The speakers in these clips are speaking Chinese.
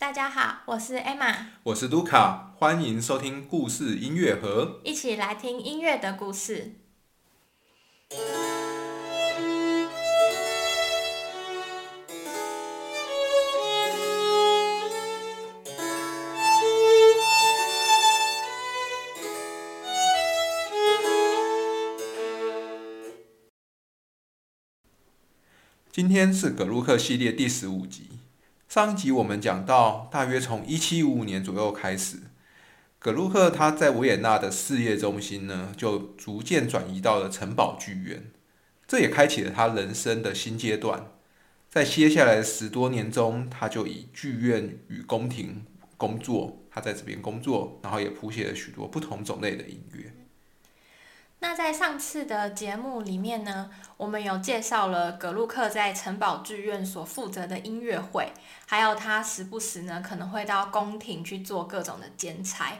大家好，我是 Emma，我是 Luca，，欢迎收听故事音乐盒，一起来听音乐的故事。今天是葛鲁克系列第十五集。上一集我们讲到，大约从一七五五年左右开始，葛鲁克他在维也纳的事业中心呢，就逐渐转移到了城堡剧院，这也开启了他人生的新阶段。在接下来的十多年中，他就以剧院与宫廷工作，他在这边工作，然后也谱写了许多不同种类的音乐。那在上次的节目里面呢，我们有介绍了葛鲁克在城堡剧院所负责的音乐会，还有他时不时呢可能会到宫廷去做各种的兼差。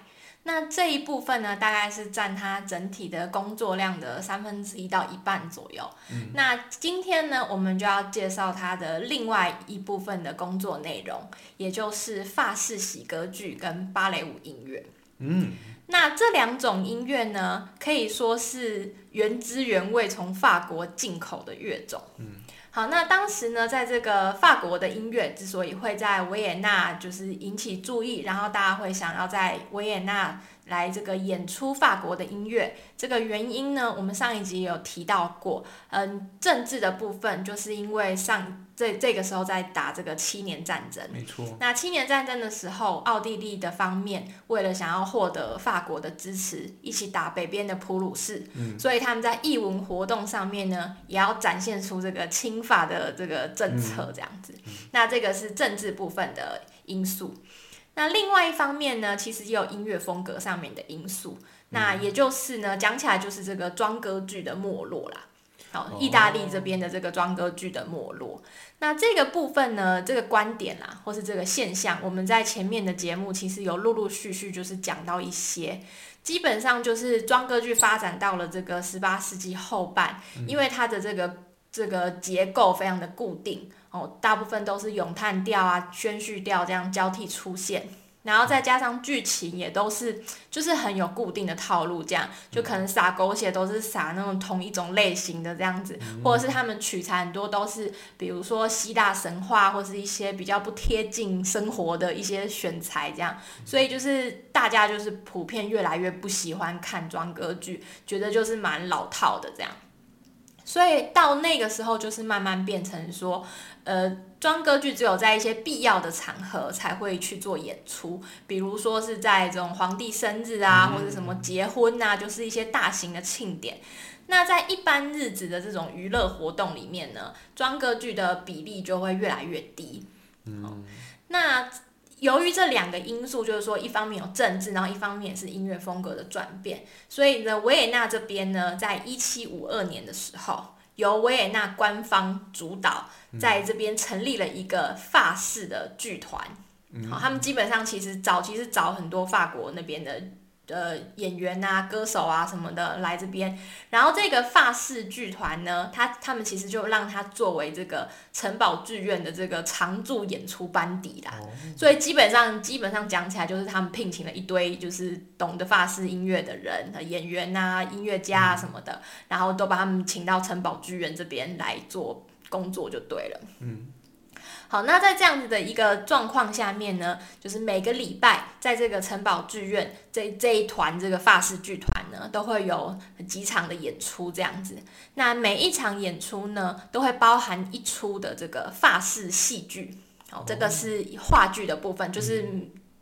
那这一部分呢，大概是占他整体的工作量的三分之一到一半左右。嗯。那今天呢，我们就要介绍他的另外一部分的工作内容，也就是法式喜歌剧跟芭蕾舞音乐。嗯。那这两种音乐呢，可以说是原汁原味从法国进口的乐种。嗯，好，那当时呢，在这个法国的音乐之所以会在维也纳就是引起注意，然后大家会想要在维也纳。来这个演出法国的音乐，这个原因呢，我们上一集有提到过。嗯，政治的部分就是因为上这这个时候在打这个七年战争。没错。那七年战争的时候，奥地利的方面为了想要获得法国的支持，一起打北边的普鲁士。嗯。所以他们在艺文活动上面呢，也要展现出这个亲法的这个政策这样子。那这个是政治部分的因素。那另外一方面呢，其实也有音乐风格上面的因素。那也就是呢，讲起来就是这个庄歌剧的没落啦。好，意大利这边的这个庄歌剧的没落。那这个部分呢，这个观点啦，或是这个现象，我们在前面的节目其实有陆陆续续就是讲到一些。基本上就是庄歌剧发展到了这个十八世纪后半，因为它的这个这个结构非常的固定。哦，大部分都是咏叹调啊、宣叙调这样交替出现，然后再加上剧情也都是就是很有固定的套路，这样就可能撒狗血都是撒那种同一种类型的这样子，或者是他们取材很多都是比如说希腊神话或是一些比较不贴近生活的一些选材这样，所以就是大家就是普遍越来越不喜欢看庄歌剧，觉得就是蛮老套的这样。所以到那个时候，就是慢慢变成说，呃，装歌剧只有在一些必要的场合才会去做演出，比如说是在这种皇帝生日啊，或者什么结婚啊，就是一些大型的庆典。那在一般日子的这种娱乐活动里面呢，装歌剧的比例就会越来越低。嗯，那。由于这两个因素，就是说，一方面有政治，然后一方面是音乐风格的转变，所以呢，维也纳这边呢，在一七五二年的时候，由维也纳官方主导，在这边成立了一个法式的剧团。好，他们基本上其实早期是找很多法国那边的。呃，演员啊，歌手啊什么的来这边，然后这个法式剧团呢，他他们其实就让他作为这个城堡剧院的这个常驻演出班底啦，所以基本上基本上讲起来，就是他们聘请了一堆就是懂得法式音乐的人、演员啊、音乐家啊什么的，然后都把他们请到城堡剧院这边来做工作就对了。嗯。好，那在这样子的一个状况下面呢，就是每个礼拜在这个城堡剧院这这一团这个法式剧团呢，都会有几场的演出这样子。那每一场演出呢，都会包含一出的这个法式戏剧。好，这个是话剧的部分，就是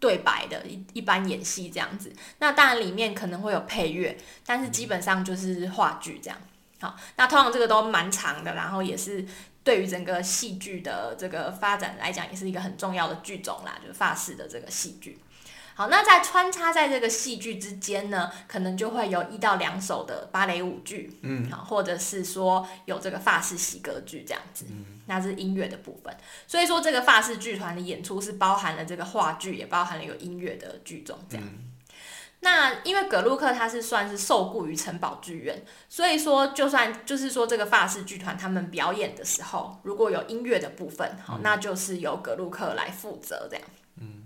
对白的一一般演戏这样子。那当然里面可能会有配乐，但是基本上就是话剧这样。好，那通常这个都蛮长的，然后也是。对于整个戏剧的这个发展来讲，也是一个很重要的剧种啦，就是法式的这个戏剧。好，那在穿插在这个戏剧之间呢，可能就会有一到两首的芭蕾舞剧，嗯，好，或者是说有这个法式喜歌剧这样子，嗯，那是音乐的部分。所以说，这个法式剧团的演出是包含了这个话剧，也包含了有音乐的剧种这样。那因为葛鲁克他是算是受雇于城堡剧院，所以说就算就是说这个法式剧团他们表演的时候，如果有音乐的部分，好，那就是由葛鲁克来负责这样。嗯，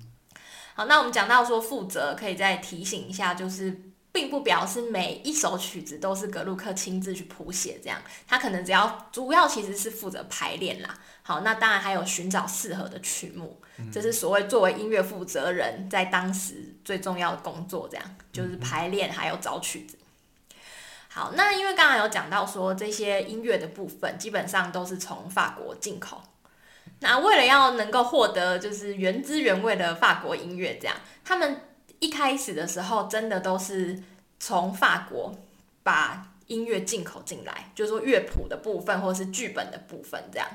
好，那我们讲到说负责，可以再提醒一下，就是并不表示每一首曲子都是格鲁克亲自去谱写，这样他可能只要主要其实是负责排练啦。好，那当然还有寻找适合的曲目，这是所谓作为音乐负责人在当时最重要的工作，这样就是排练还有找曲子。好，那因为刚刚有讲到说这些音乐的部分基本上都是从法国进口。那为了要能够获得就是原汁原味的法国音乐，这样他们一开始的时候真的都是从法国把音乐进口进来，就是说乐谱的部分或者是剧本的部分这样。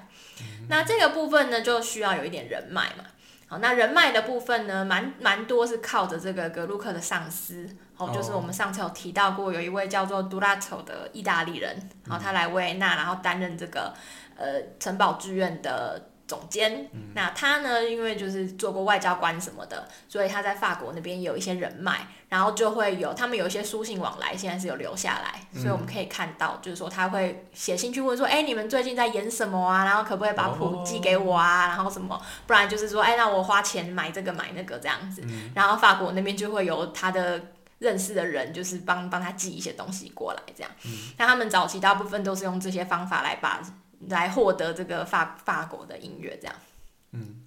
那这个部分呢，就需要有一点人脉嘛。好，那人脉的部分呢，蛮蛮多是靠着这个格鲁克的上司，哦，就是我们上次有提到过，有一位叫做杜拉丑的意大利人，然后他来维也纳，然后担任这个呃城堡剧院的。总监，那他呢？因为就是做过外交官什么的，所以他在法国那边有一些人脉，然后就会有他们有一些书信往来，现在是有留下来，所以我们可以看到，就是说他会写信去问说，哎，你们最近在演什么啊？然后可不可以把谱寄给我啊？然后什么？不然就是说，哎，那我花钱买这个买那个这样子，然后法国那边就会有他的认识的人，就是帮帮他寄一些东西过来，这样。那他们早期大部分都是用这些方法来把。来获得这个法法国的音乐，这样。嗯，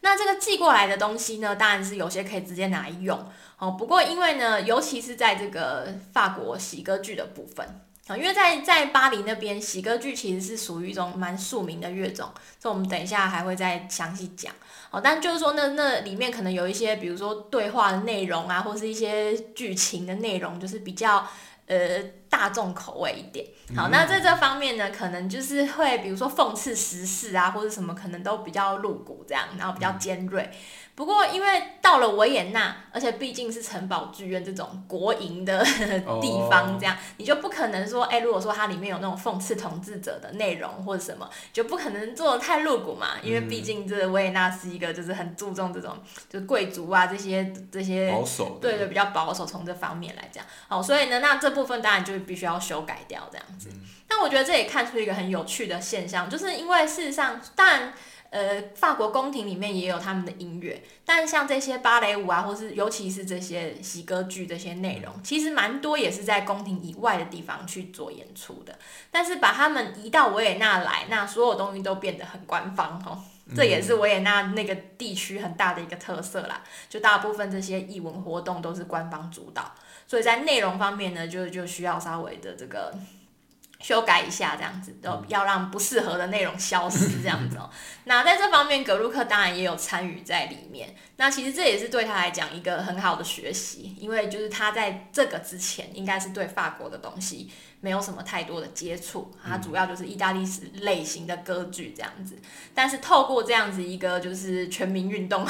那这个寄过来的东西呢，当然是有些可以直接拿来用哦。不过因为呢，尤其是在这个法国喜歌剧的部分啊，因为在在巴黎那边，喜歌剧其实是属于一种蛮庶民的乐种，这我们等一下还会再详细讲哦。但就是说，那那里面可能有一些，比如说对话的内容啊，或是一些剧情的内容，就是比较。呃，大众口味一点，好，那在这方面呢，可能就是会，比如说讽刺时事啊，或者什么，可能都比较露骨这样，然后比较尖锐。不过，因为到了维也纳，而且毕竟是城堡剧院这种国营的地方，这样你就不可能说，哎，如果说它里面有那种讽刺统治者的内容或者什么，就不可能做的太露骨嘛。因为毕竟这维也纳是一个就是很注重这种就是贵族啊这些这些保守，对对，比较保守，从这方面来讲，好，所以呢，那这部分当然就必须要修改掉这样子。但我觉得这也看出一个很有趣的现象，就是因为事实上，当然。呃，法国宫廷里面也有他们的音乐，但像这些芭蕾舞啊，或是尤其是这些喜歌剧这些内容，其实蛮多也是在宫廷以外的地方去做演出的。但是把他们移到维也纳来，那所有东西都变得很官方哦，这也是维也纳那个地区很大的一个特色啦。就大部分这些艺文活动都是官方主导，所以在内容方面呢，就就需要稍微的这个。修改一下，这样子，都要让不适合的内容消失，这样子哦。那在这方面，格鲁克当然也有参与在里面。那其实这也是对他来讲一个很好的学习，因为就是他在这个之前，应该是对法国的东西没有什么太多的接触，它主要就是意大利式类型的歌剧这样子。但是透过这样子一个就是全民运动，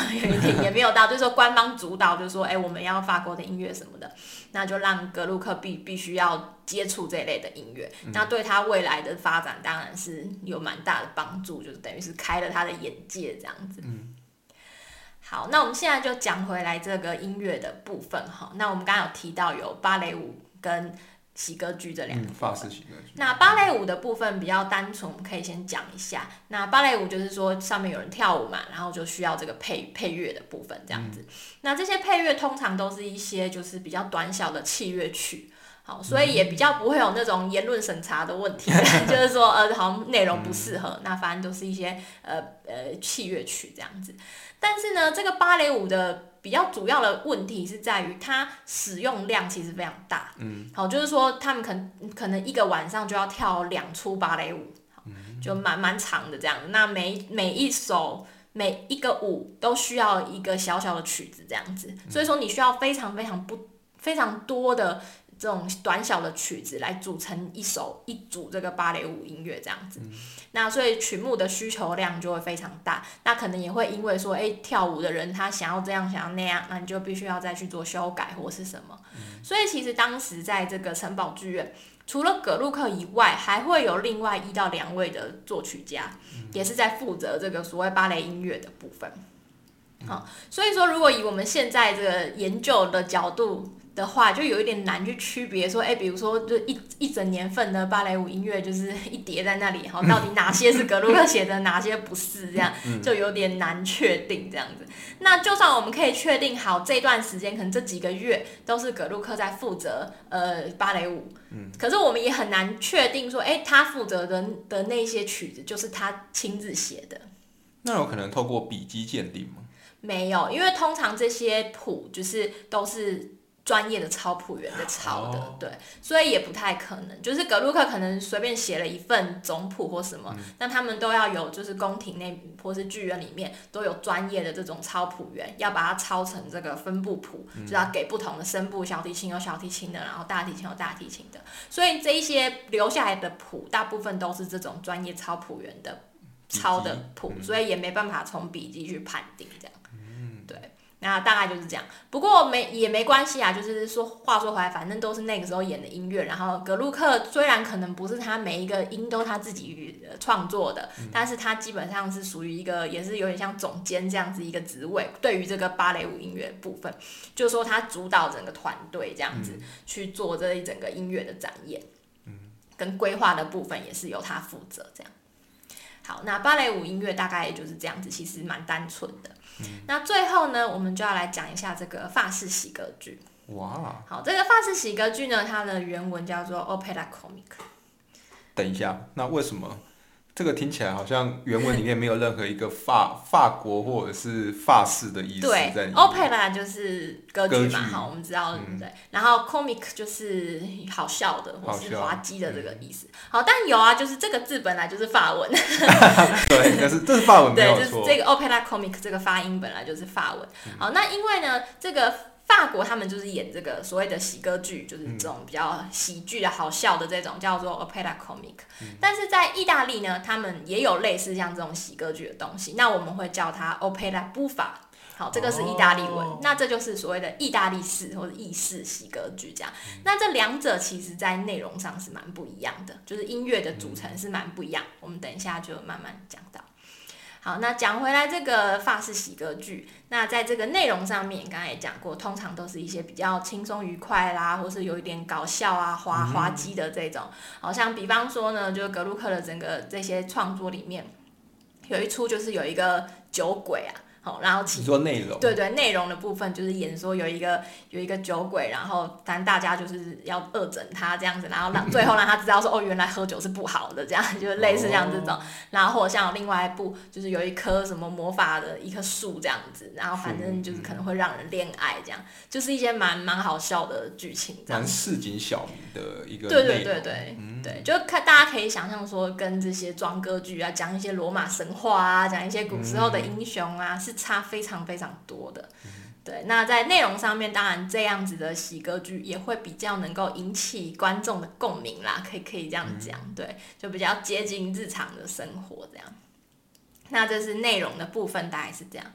也没有到，就是说官方主导，就是说，哎，我们要法国的音乐什么的，那就让格鲁克必必须要。接触这一类的音乐，那对他未来的发展当然是有蛮大的帮助，就是等于是开了他的眼界这样子。嗯，好，那我们现在就讲回来这个音乐的部分哈。那我们刚刚有提到有芭蕾舞跟喜歌剧这两个法式喜歌剧。那芭蕾舞的部分比较单纯，我们可以先讲一下。那芭蕾舞就是说上面有人跳舞嘛，然后就需要这个配配乐的部分这样子。那这些配乐通常都是一些就是比较短小的器乐曲。好，所以也比较不会有那种言论审查的问题，就是说，呃，好像内容不适合，那反正都是一些呃呃器乐曲这样子。但是呢，这个芭蕾舞的比较主要的问题是在于它使用量其实非常大。嗯，好，就是说他们可能可能一个晚上就要跳两出芭蕾舞，就蛮蛮长的这样。那每每一首每一个舞都需要一个小小的曲子这样子，所以说你需要非常非常不非常多的。这种短小的曲子来组成一首一组这个芭蕾舞音乐这样子，那所以曲目的需求量就会非常大。那可能也会因为说，哎，跳舞的人他想要这样想要那样，那你就必须要再去做修改或是什么。所以其实当时在这个城堡剧院，除了葛路克以外，还会有另外一到两位的作曲家，也是在负责这个所谓芭蕾音乐的部分。好，所以说如果以我们现在这个研究的角度。的话，就有一点难去区别说，哎、比如说就一一整年份的芭蕾舞音乐就是一叠在那里，哈，到底哪些是格鲁克写的，哪些不是，这样就有点难确定这样子。那就算我们可以确定好这段时间，可能这几个月都是格鲁克在负责呃芭蕾舞，可是我们也很难确定说，哎、他负责的的那些曲子就是他亲自写的。那有可能透过笔迹鉴定吗？没有，因为通常这些谱就是都是专业的抄谱员的抄的，哦。对，所以也不太可能。就是格鲁克可能随便写了一份总谱或什么，嗯。那他们都要有，就是宫廷内或是剧院里面都有专业的这种抄谱员，要把它抄成这个分布谱，嗯。就要给不同的声部，小提琴有小提琴的，然后大提琴有大提琴的，所以这一些留下来的谱，大部分都是这种专业抄谱员的抄的谱，所以也没办法从笔记去判定这样。对，那大概就是这样。不过没也没关系啊，就是说话说回来，反正都是那个时候演的音乐。然后格鲁克虽然可能不是他每一个音都他自己呃创作的，但是他基本上是属于一个也是有点像总监这样子一个职位，对于这个芭蕾舞音乐部分，就是说他主导整个团队这样子、去做这一整个音乐的展演，嗯跟规划的部分也是由他负责这样。好，那芭蕾舞音乐大概就是这样子，其实蛮单纯的。那最后呢，我们就要来讲一下这个法式喜歌剧。哇，好，这个法式喜歌剧呢，它的原文叫做 opera comique。等一下，那为什么这个听起来好像原文里面没有任何一个法法国或者是法式的意思对在里面？，opera 就是歌剧嘛，好，我们知道对不对？然后 comic 就是好笑的或是滑稽的这个意思。好，但有啊，就是这个字本来就是法文，对，但是这是法文没对，有错。就是这个 opera comic 这个发音本来就是法文。好，那因为呢，这个法国他们就是演这个所谓的喜歌剧，就是这种比较喜剧的好笑的这种叫做 opera comic。但是在意大利呢，他们也有类似像这种喜歌剧的东西，那我们会叫它 opera buffa。好，这个是意大利文，哦那这就是所谓的意大利式或者意式喜歌剧这样。那这两者其实在内容上是蛮不一样的，就是音乐的组成是蛮不一样。我们等一下就慢慢讲到。好，那讲回来这个法式喜歌剧，那在这个内容上面，刚才也讲过，通常都是一些比较轻松愉快啦，或是有一点搞笑啊、滑滑稽的这种。好像比方说呢，就是格鲁克的整个这些创作里面，有一出就是有一个酒鬼啊，好，然后说内容，对对，内容的部分就是演说有一个有一个酒鬼，然后反正大家就是要恶整他这样子，然后让 最后让他知道说哦，原来喝酒是不好的，这样就是类似像这种。然后或者像另外一部，就是有一棵什么魔法的一棵树这样子，然后反正就是可能会让人恋爱这样，就是一些蛮蛮好笑的剧情这样蛮。市井小民的一个对对对对、对，就看大家可以想象说，跟这些装歌剧啊，讲一些罗马神话啊，讲一些古时候的英雄啊，是差非常非常多的。对，那在内容上面，当然这样子的喜歌剧也会比较能够引起观众的共鸣啦，可以可以这样讲，对，就比较接近日常的生活这样。那这是内容的部分，大概是这样。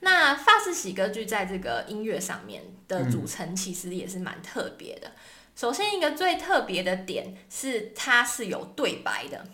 那法式喜歌剧在这个音乐上面的组成其实也是蛮特别的。首先，一个最特别的点是它是有对白的，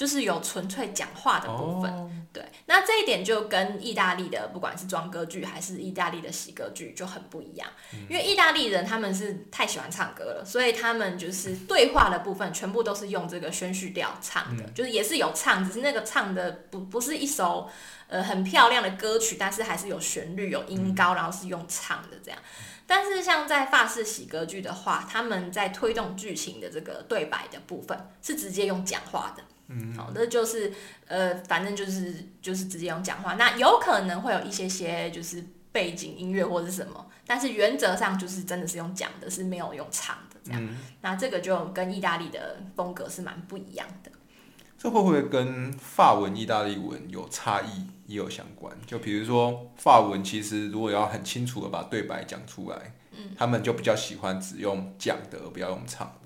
就是有纯粹讲话的部分。哦，对，那这一点就跟意大利的不管是装歌剧还是意大利的喜歌剧就很不一样，因为意大利人他们是太喜欢唱歌了，所以他们就是对话的部分全部都是用这个宣叙调唱的，就是也是有唱，只是那个唱的不不是一首呃很漂亮的歌曲，但是还是有旋律有音高，然后是用唱的这样。但是像在法式喜歌剧的话，他们在推动剧情的这个对白的部分是直接用讲话的。嗯，好，那就是呃，反正就是就是直接用讲话。那有可能会有一些些就是背景音乐或者是什么，但是原则上就是真的是用讲的，是没有用唱的这样。那这个就跟意大利的风格是蛮不一样的。这会不会跟法文、意大利文有差异也有相关？就比如说法文，其实如果要很清楚的把对白讲出来，嗯他们就比较喜欢只用讲的，而不要用唱的。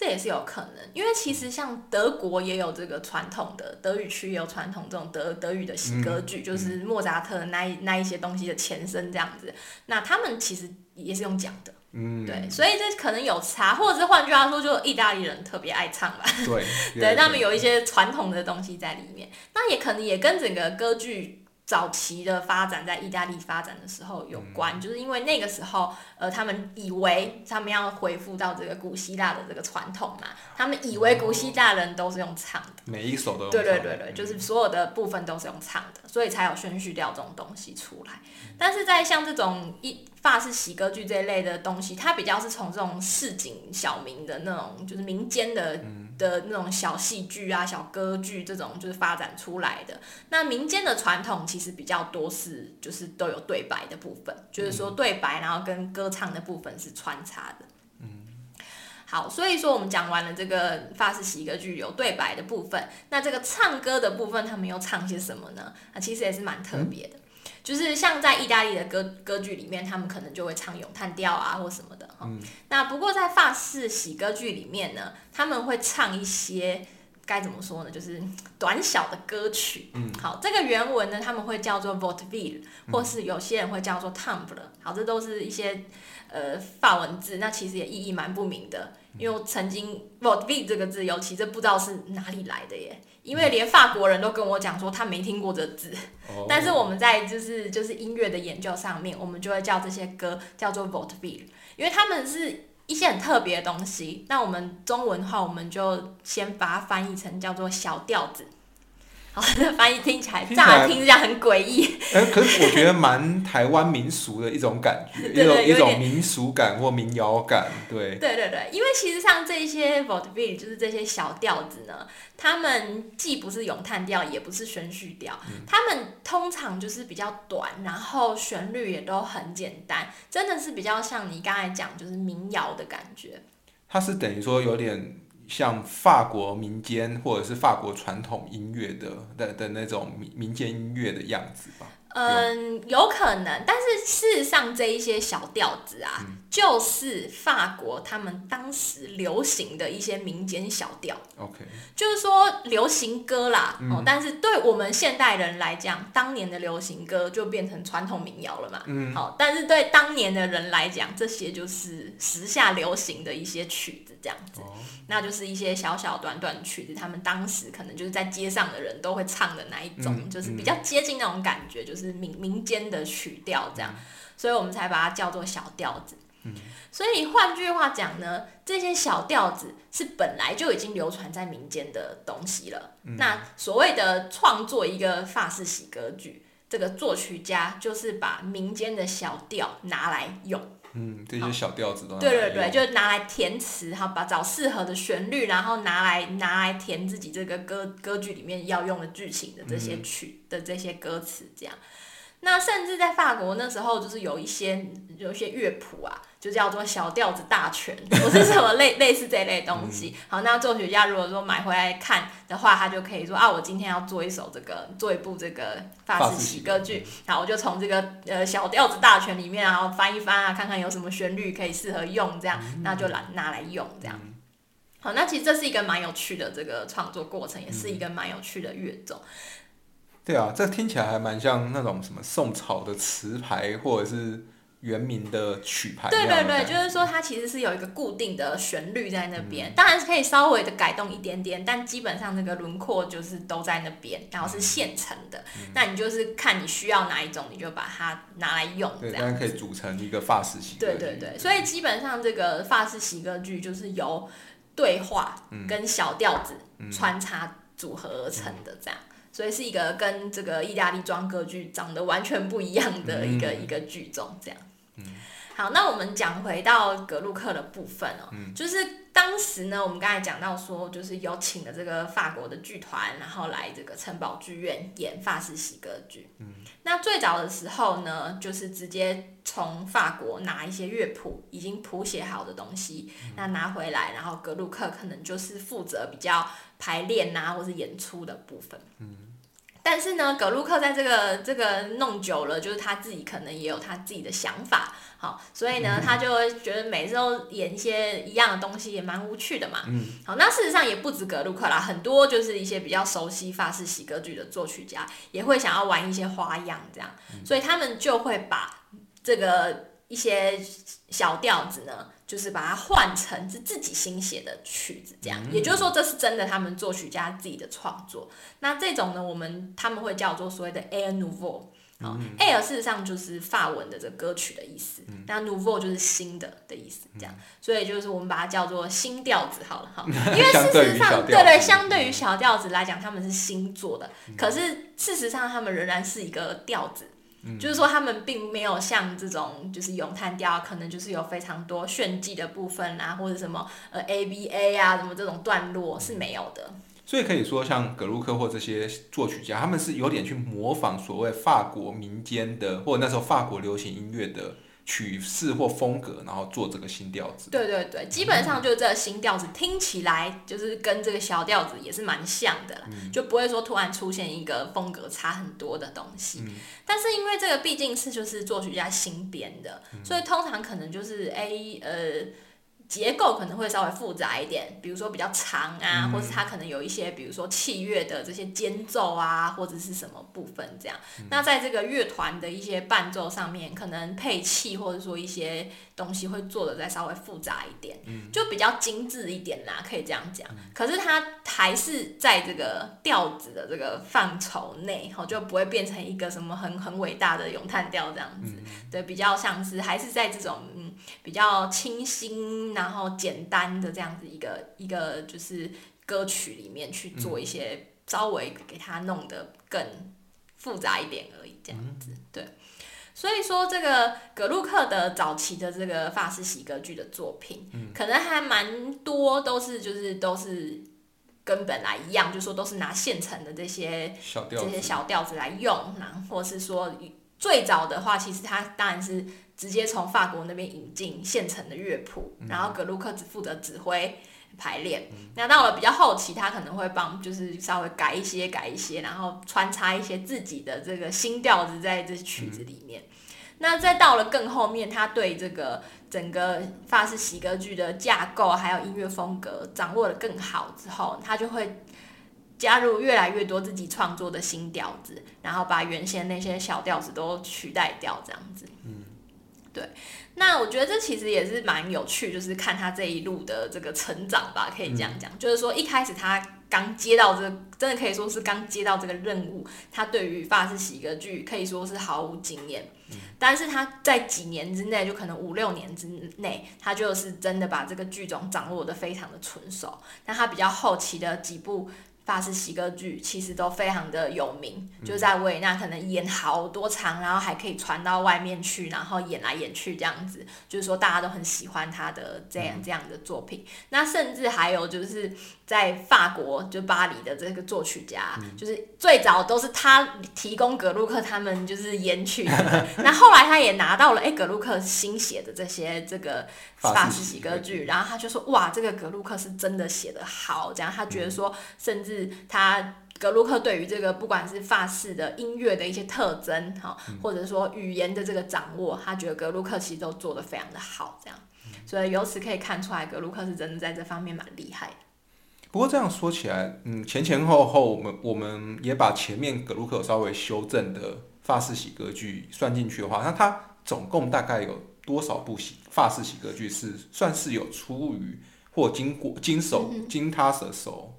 这也是有可能，因为其实像德国也有这个传统的德语区也有传统这种德德语的喜歌剧，就是莫扎特那一那一些东西的前身这样子。那他们其实也是用讲的，嗯，对，所以这可能有差，或者是换句话说，就意大利人特别爱唱吧。对，对，他们有一些传统的东西在里面，那也可能也跟整个歌剧早期的发展在意大利发展的时候有关，就是因为那个时候，呃，他们以为他们要恢复到这个古希腊的这个传统嘛，他们以为古希腊人都是用唱的，每一首都对对对对，就是所有的部分都是用唱的，所以才有宣叙调这种东西出来。但是在像这种一法式喜歌剧这一类的东西，它比较是从这种市井小民的那种，就是民间的。的那种小戏剧啊、小歌剧这种就是发展出来的。那民间的传统其实比较多是就是都有对白的部分，就是说对白，然后跟歌唱的部分是穿插的。嗯，好，所以说我们讲完了这个法式喜歌剧有对白的部分，那这个唱歌的部分他们又唱些什么呢？啊，其实也是蛮特别的。就是像在意大利的歌歌剧里面，他们可能就会唱咏叹调啊，或什么的哈。那不过在法式喜歌剧里面呢，他们会唱一些该怎么说呢？就是短小的歌曲。嗯，好，这个原文呢，他们会叫做 vaudeville，或是有些人会叫做 t u m b l e。好，这都是一些呃法文字，那其实也意义蛮不明的。因为我曾经 vaudeville 这个字，尤其这不知道是哪里来的耶。因为连法国人都跟我讲说他没听过这字，但是我们在就是就是音乐的研究上面，我们就会叫这些歌叫做 vaudeville，因为他们是一些很特别的东西。那我们中文的话，我们就先把它翻译成叫做小调子。好，那 翻译听起来乍听这样很诡异。哎，可是我觉得蛮台湾民俗的一种感觉，一种一种民俗感或民谣感，对。对对对，因为其实像这些 vaudeville，就是这些小调子呢，他们既不是咏叹调，也不是宣叙调，他们通常就是比较短，然后旋律也都很简单，真的是比较像你刚才讲，就是民谣的感觉。它是等于说有点。像法国民间或者是法国传统音乐的的的那种民民间音乐的样子吧。嗯，有可能，但是事实上这一些小调子啊，就是法国他们当时流行的一些民间小调。OK，就是说流行歌啦，哦，但是对我们现代人来讲，当年的流行歌就变成传统民谣了嘛。嗯，好，但是对当年的人来讲，这些就是时下流行的一些曲子，这样子。那就是一些小小短短的曲子，他们当时可能就是在街上的人都会唱的那一种，就是比较接近那种感觉，就是民民间的曲调这样，所以我们才把它叫做小调子。所以换句话讲呢，这些小调子是本来就已经流传在民间的东西了。那所谓的创作一个法式喜歌剧，这个作曲家就是把民间的小调拿来用。嗯，这些小调子都对对对，就拿来填词，哈，把找适合的旋律，然后拿来拿来填自己这个歌歌剧里面要用的剧情的这些曲的这些歌词，这样。那甚至在法国那时候，就是有一些有一些乐谱啊，就叫做小调子大全，我是什么类类似这类东西。好，那作曲家如果说买回来看的话，他就可以说啊，我今天要做一首这个，做一部这个法式喜歌剧，然后我就从这个呃小调子大全里面，然后翻一翻啊，看看有什么旋律可以适合用，这样，那就拿拿来用这样。好，那其实这是一个蛮有趣的这个创作过程，也是一个蛮有趣的乐种。对啊，这听起来还蛮像那种什么宋朝的词牌，或者是元明的曲牌。对对对，就是说它其实是有一个固定的旋律在那边，当然是可以稍微的改动一点点，但基本上那个轮廓就是都在那边，然后是现成的。那你就是看你需要哪一种，你就把它拿来用，对，当然可以组成一个法式喜歌剧。对对对，所以基本上这个法式喜歌剧就是由对话跟小调子穿插组合而成的，这样。所以是一个跟这个意大利装歌剧长得完全不一样的一个一个剧种，这样。好，那我们讲回到格鲁克的部分哦，就是当时呢，我们刚才讲到说，就是有请了这个法国的剧团，然后来这个城堡剧院演法式喜歌剧。嗯，那最早的时候呢，就是直接从法国拿一些乐谱，已经谱写好的东西，那拿回来，然后格鲁克可能就是负责比较排练啊，或是演出的部分。嗯。但是呢，葛鲁克在这个这个弄久了，就是他自己可能也有他自己的想法，好，所以呢，他就会觉得每次都演一些一样的东西，也蛮无趣的嘛。嗯。好，那事实上也不止葛鲁克啦，很多就是一些比较熟悉法式喜歌剧的作曲家，也会想要玩一些花样，这样，所以他们就会把这个一些小调子呢。就是把它换成是自己新写的曲子，这样，也就是说这是真的他们作曲家自己的创作。那这种呢，我们他们会叫做所谓的 Air Nouveau。啊，air 事实上就是法文的这歌曲的意思，那 nouveau 就是新的的意思，这样，所以就是我们把它叫做新调子好了哈，因为事实上，对对，相对于小调子来讲，他们是新做的，可是事实上他们仍然是一个调子，就是说他们并没有像这种就是咏叹调，可能就是有非常多炫技的部分啊，或者什么呃 A B A 啊，什么这种段落是没有的。所以可以说，像格鲁克或这些作曲家，他们是有点去模仿所谓法国民间的，或者那时候法国流行音乐的曲式或风格，然后做这个新调子。对对对，基本上就是这个新调子听起来就是跟这个小调子也是蛮像的啦，就不会说突然出现一个风格差很多的东西。但是因为这个毕竟是就是作曲家新编的，所以通常可能就是 A 呃。结构可能会稍微复杂一点，比如说比较长啊，或者它可能有一些，比如说器乐的这些间奏啊，或者是什么部分这样。那在这个乐团的一些伴奏上面，可能配器或者说一些东西会做的再稍微复杂一点，嗯就比较精致一点啦，可以这样讲。可是它还是在这个调子的这个范畴内，哈，就不会变成一个什么很很伟大的咏叹调这样子。对，比较像是还是在这种嗯比较清新。然后简单的这样子一个一个就是歌曲里面去做一些稍微给它弄得更复杂一点而已，这样子对。所以说这个格鲁克的早期的这个法式喜歌剧的作品，可能还蛮多都是就是都是跟本来一样，就说都是拿现成的这些这些小调子来用，然后或是说最早的话，其实他当然是。直接从法国那边引进现成的乐谱，然后格鲁克只负责指挥排练。那到了比较后期，他可能会帮，就是稍微改一些、改一些，然后穿插一些自己的这个新调子在这曲子里面。那再到了更后面，他对这个整个法式喜歌剧的架构还有音乐风格掌握的更好之后，他就会加入越来越多自己创作的新调子，然后把原先那些小调子都取代掉，这样子。对，那我觉得这其实也是蛮有趣，就是看他这一路的这个成长吧，可以这样讲。就是说一开始他刚接到这，真的可以说是刚接到这个任务，他对于法式喜歌剧可以说是毫无经验。但是他在几年之内，就可能五六年之内，他就是真的把这个剧种掌握的非常的纯熟。那他比较后期的几部。法式喜歌剧其实都非常的有名，就在维也纳可能演好多场，然后还可以传到外面去，然后演来演去这样子，就是说大家都很喜欢他的这样这样的作品。那甚至还有就是在法国，就巴黎的这个作曲家，就是最早都是他提供格鲁克他们就是演曲，那后来他也拿到了哎格鲁克新写的这些这个法式喜歌剧，然后他就说哇这个格鲁克是真的写的好，这样他觉得说甚至。他格鲁克对于这个不管是法式的音乐的一些特征，哈，或者说语言的这个掌握，他觉得格鲁克其实都做得非常的好，这样，所以由此可以看出来，格鲁克是真的在这方面蛮厉害的。不过这样说起来，嗯，前前后后，我们我们也把前面格鲁克稍微修正的法式喜歌剧算进去的话，那它总共大概有多少部喜法式喜歌剧是算是有出于或经过经手 经他的手？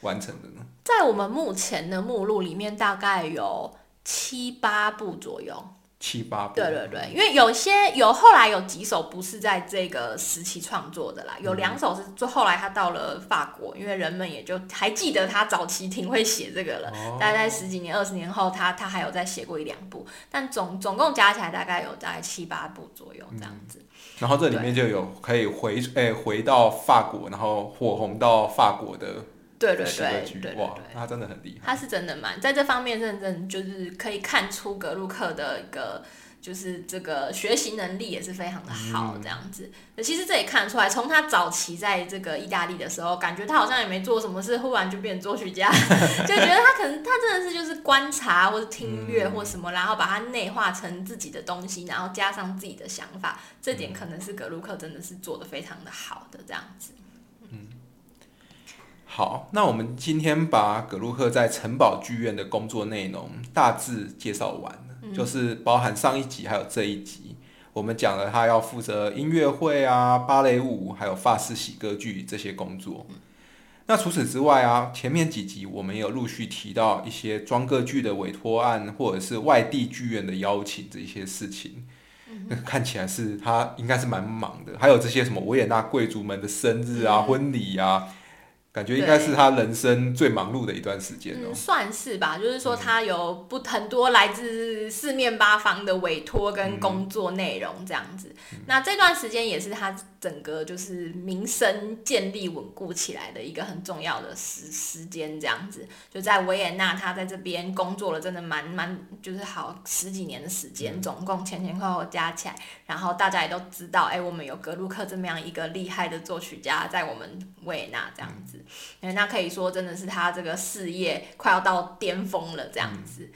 完成的呢？在我们目前的目录里面，大概有七八部左右。七八部。对对对，因为有些有后来有几首不是在这个时期创作的啦，有两首是就后来他到了法国，因为人们也就还记得他早期挺会写这个了。大概十几年、二十年后，他他还有再写过一两部，但总总共加起来大概有大概七八部左右这样子。然后这里面就有可以回诶回到法国，然后火红到法国的。对对对对对，哇，他真的很厉害。他是真的蛮在这方面认真，就是可以看出格鲁克的一个，就是这个学习能力也是非常的好，这样子。其实这也看得出来，从他早期在这个意大利的时候，感觉他好像也没做什么事，忽然就变成作曲家，就觉得他可能他真的是就是观察或者听乐或什么，然后把它内化成自己的东西，然后加上自己的想法，这点可能是格鲁克真的是做的非常的好的这样子。好，那我们今天把葛鲁克在城堡剧院的工作内容大致介绍完了，就是包含上一集还有这一集，我们讲了他要负责音乐会啊、芭蕾舞，还有法式喜歌剧这些工作。那除此之外啊，前面几集我们有陆续提到一些装歌剧的委托案，或者是外地剧院的邀请这些事情。看起来是他应该是蛮忙的，还有这些什么维也纳贵族们的生日啊、婚礼啊。感觉应该是他人生最忙碌的一段时间哦。算是吧，就是说他有不很多来自四面八方的委托跟工作内容这样子。那这段时间也是他整个就是名声建立稳固起来的一个很重要的时时间这样子。就在维也纳，他在这边工作了真的蛮蛮就是好十几年的时间，总共前前后后加起来，然后大家也都知道，哎，我们有格鲁克这么样一个厉害的作曲家在我们维也纳这样子。那可以说真的是他这个事业快要到巅峰了，这样子。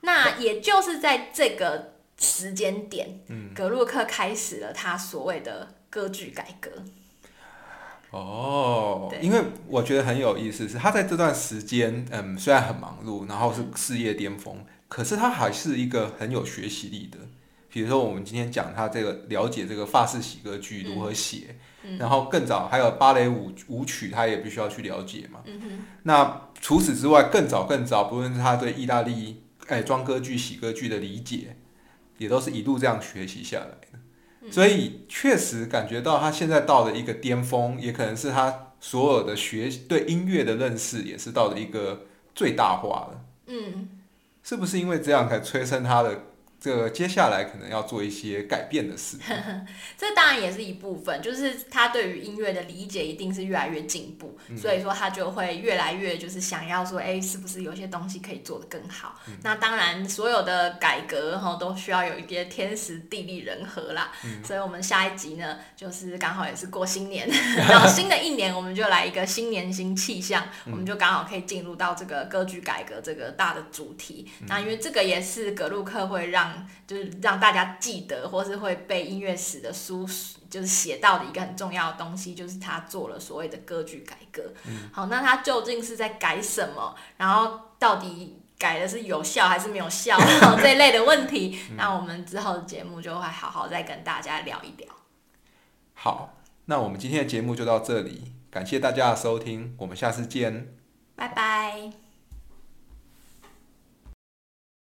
那也就是在这个时间点，嗯格鲁克开始了他所谓的歌剧改革。哦，因为我觉得很有意思，是他在这段时间，嗯，虽然很忙碌，然后是事业巅峰，可是他还是一个很有学习力的。比如说，我们今天讲他这个了解这个法式喜歌剧如何写。然后更早还有芭蕾舞舞曲，他也必须要去了解嘛。那除此之外，更早更早，不论是他对意大利哎装歌剧、喜歌剧的理解，也都是一路这样学习下来的。所以确实感觉到他现在到了一个巅峰，也可能是他所有的学对音乐的认识也是到了一个最大化了。嗯，是不是因为这样才催生他的？这个接下来可能要做一些改变的事，这当然也是一部分，就是他对于音乐的理解一定是越来越进步，所以说他就会越来越就是想要说，哎，是不是有些东西可以做得更好？那当然，所有的改革哈都需要有一些天时地利人和啦。所以我们下一集呢，就是刚好也是过新年，然后新的一年我们就来一个新年新气象，我们就刚好可以进入到这个歌剧改革这个大的主题。那因为这个也是格鲁克会让就是让大家记得，或是会被音乐史的书就是写到的一个很重要的东西，就是他做了所谓的歌剧改革。好，那他究竟是在改什么？然后到底改的是有效还是没有效？这一类的问题，那我们之后的节目就会好好再跟大家聊一聊。好，那我们今天的节目就到这里，感谢大家的收听，我们下次见，拜拜。